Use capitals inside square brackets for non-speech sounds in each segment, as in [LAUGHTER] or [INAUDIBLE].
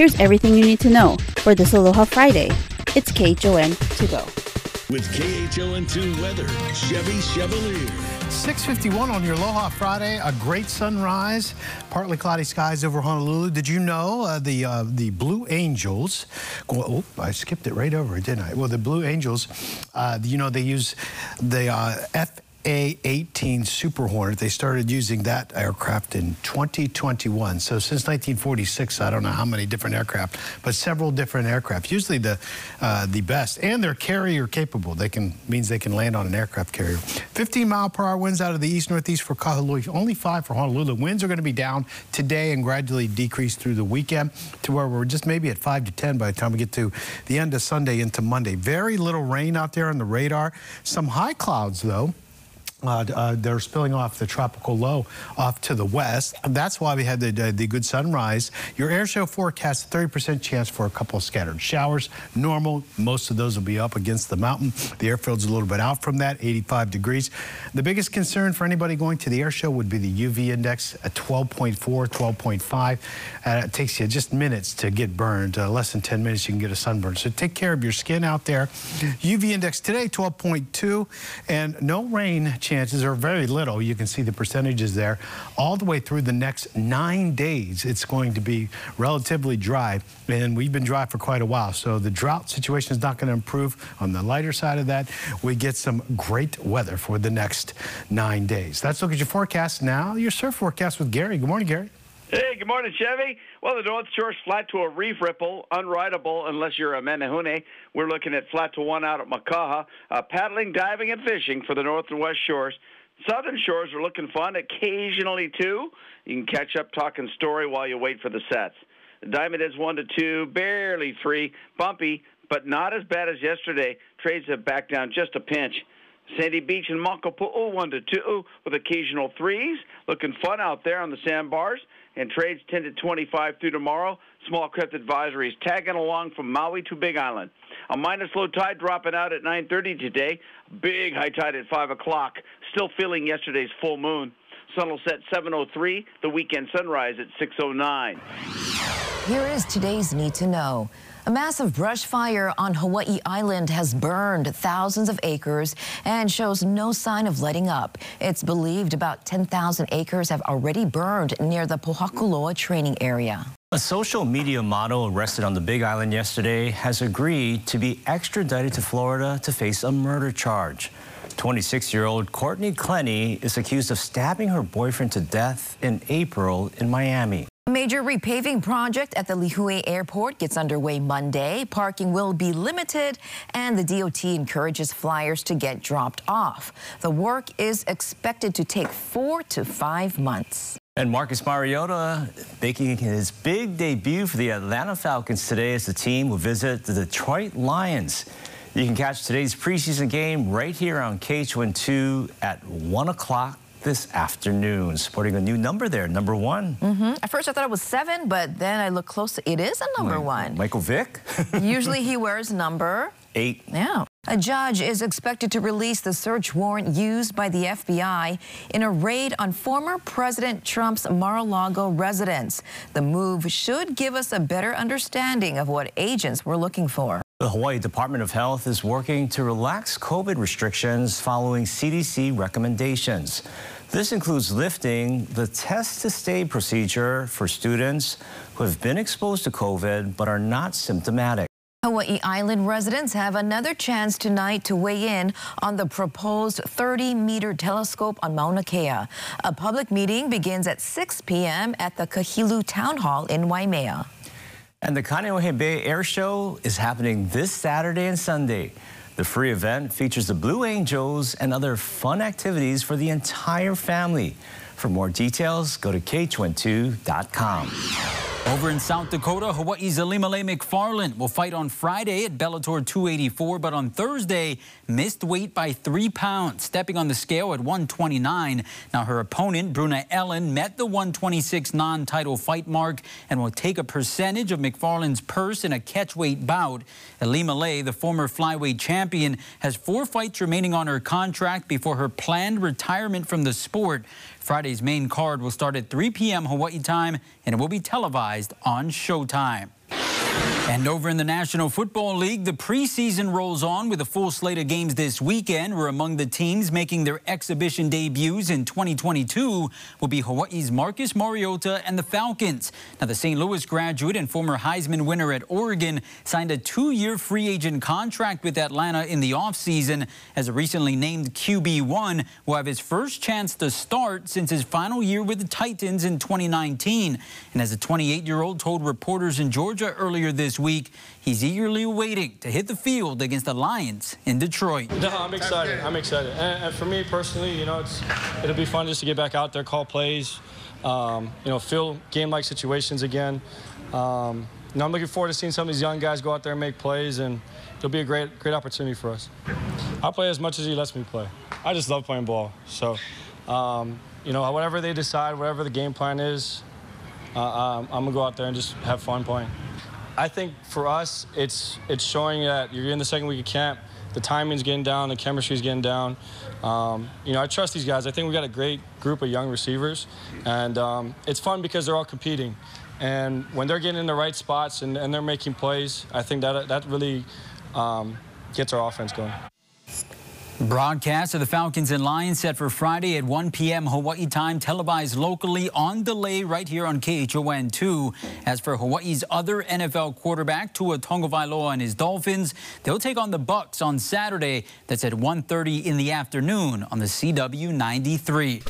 Here's everything you need to know for this Aloha Friday. It's KHON to go. With KHON2 weather, Chevy Chevalier. 651 on your Aloha Friday, a great sunrise, partly cloudy skies over Honolulu. Did you know uh, the uh, the Blue Angels, oh, I skipped it right over, didn't I? Well, the Blue Angels, uh, you know, they use the uh, F a-18 Super Hornet. They started using that aircraft in 2021. So since 1946, I don't know how many different aircraft, but several different aircraft. Usually the uh, the best, and they're carrier capable. They can means they can land on an aircraft carrier. 15 mile per hour winds out of the east northeast for Kahului. Only five for Honolulu. Winds are going to be down today and gradually decrease through the weekend to where we're just maybe at five to 10 by the time we get to the end of Sunday into Monday. Very little rain out there on the radar. Some high clouds though. Uh, uh, they're spilling off the tropical low off to the west. That's why we had the, the, the good sunrise. Your air show forecast 30% chance for a couple of scattered showers. Normal, most of those will be up against the mountain. The airfield's a little bit out from that, 85 degrees. The biggest concern for anybody going to the air show would be the UV index at 12.4, 12.5. Uh, it takes you just minutes to get burned. Uh, less than 10 minutes, you can get a sunburn. So take care of your skin out there. UV index today, 12.2, and no rain chances are very little. You can see the percentages there. All the way through the next nine days, it's going to be relatively dry, and we've been dry for quite a while. So the drought situation is not going to improve. On the lighter side of that, we get some great weather for the next nine days. Let's look at your forecast now. Your surf forecast with Gary. Good morning, Gary. Hey, good morning, Chevy. Well, the North Shore's flat to a reef ripple, unrideable unless you're a Menehune. We're looking at flat to one out at Makaha. Uh, paddling, diving, and fishing for the North and West Shores. Southern Shores are looking fun, occasionally too. You can catch up talking story while you wait for the sets. The diamond is one to two, barely three, bumpy, but not as bad as yesterday. Trades have backed down just a pinch. Sandy Beach and Makapu'u, one to two, with occasional threes. Looking fun out there on the sandbars and trades 10 to 25 through tomorrow. Small craft advisories tagging along from Maui to Big Island. A minus low tide dropping out at 9:30 today. Big high tide at 5 o'clock. Still feeling yesterday's full moon. Sun will set 7:03. The weekend sunrise at 6:09. Here is today's need to know. A massive brush fire on Hawaii Island has burned thousands of acres and shows no sign of letting up. It's believed about 10,000 acres have already burned near the Pohakuloa training area. A social media model arrested on the Big Island yesterday has agreed to be extradited to Florida to face a murder charge. 26-year-old Courtney Clenney is accused of stabbing her boyfriend to death in April in Miami. Major repaving project at the Lihue Airport gets underway Monday. Parking will be limited, and the DOT encourages flyers to get dropped off. The work is expected to take four to five months. And Marcus Mariota making his big debut for the Atlanta Falcons today as the team will visit the Detroit Lions. You can catch today's preseason game right here on KHON2 at 1 o'clock this afternoon. Sporting a new number there, number one. Mm -hmm. At first I thought it was seven, but then I looked closer. It is a number one. Michael Vick? [LAUGHS] Usually he wears number eight. Yeah. A judge is expected to release the search warrant used by the FBI in a raid on former President Trump's Mar-a-Lago residence. The move should give us a better understanding of what agents were looking for. The Hawaii Department of Health is working to relax COVID restrictions following CDC recommendations. This includes lifting the test to stay procedure for students who have been exposed to COVID but are not symptomatic. Hawaii Island residents have another chance tonight to weigh in on the proposed 30-meter telescope on Mauna Kea. A public meeting begins at 6 p.m. at the Kahilu Town Hall in Waimea. And the Kaneohe Bay Air Show is happening this Saturday and Sunday. The free event features the Blue Angels and other fun activities for the entire family. For more details, go to KHON2.com. Over in South Dakota, Hawaii's Ilima-Lei Macfarlane will fight on Friday at Bellator 284, but on Thursday missed weight by three pounds, stepping on the scale at 129. Now her opponent, Bruna Ellen, met the 126 non-title fight mark and will take a percentage of Macfarlane's purse in a catchweight bout. Ilima-Lei, the former flyweight champion, has four fights remaining on her contract before her planned retirement from the sport. Friday's main card will start at 3 p.m. Hawaii time, and it will be televised on Showtime. And over in the National Football League, the preseason rolls on with a full slate of games this weekend. We're among the teams making their exhibition debuts in 2022 will be Hawaii's Marcus Mariota and the Falcons. Now, the St. Louis graduate and former Heisman winner at Oregon signed a two-year free agent contract with Atlanta in the offseason as a recently named QB1 will have his first chance to start since his final year with the Titans in 2019. And as a 28-year-old told reporters in Georgia earlier this week, he's eagerly waiting to hit the field against the Lions in Detroit. No, I'm excited. I'm excited. And, and, for me personally, you know, it's it'll be fun just to get back out there, call plays, um, you know, feel game-like situations again. Um, you know, I'm looking forward to seeing some of these young guys go out there and make plays, and it'll be a great, great opportunity for us. I play as much as he lets me play. I just love playing ball. So, um, you know, whatever they decide, whatever the game plan is, uh, um, I'm gonna go out there and just have fun playing. I think for us, it's it's showing that you're in the second week of camp. The timing's getting down, the chemistry's getting down. Um, you know, I trust these guys. I think we got a great group of young receivers, and um, it's fun because they're all competing. And when they're getting in the right spots and, and they're making plays, I think that that really um, gets our offense going. Broadcast of the Falcons and Lions set for Friday at 1 p.m. Hawaii time, televised locally on delay right here on KHON2. As for Hawaii's other NFL quarterback, Tua Tagovailoa and his Dolphins, they'll take on the Bucs on Saturday. That's at 1.30 in the afternoon on the CW 93.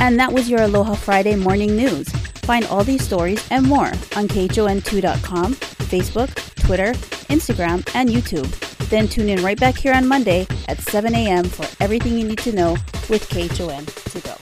And that was your Aloha Friday morning news. Find all these stories and more on KHON2.com, Facebook, Twitter, Instagram, and YouTube. Then tune in right back here on Monday at 7 a.m. for everything you need to know with KHON to go.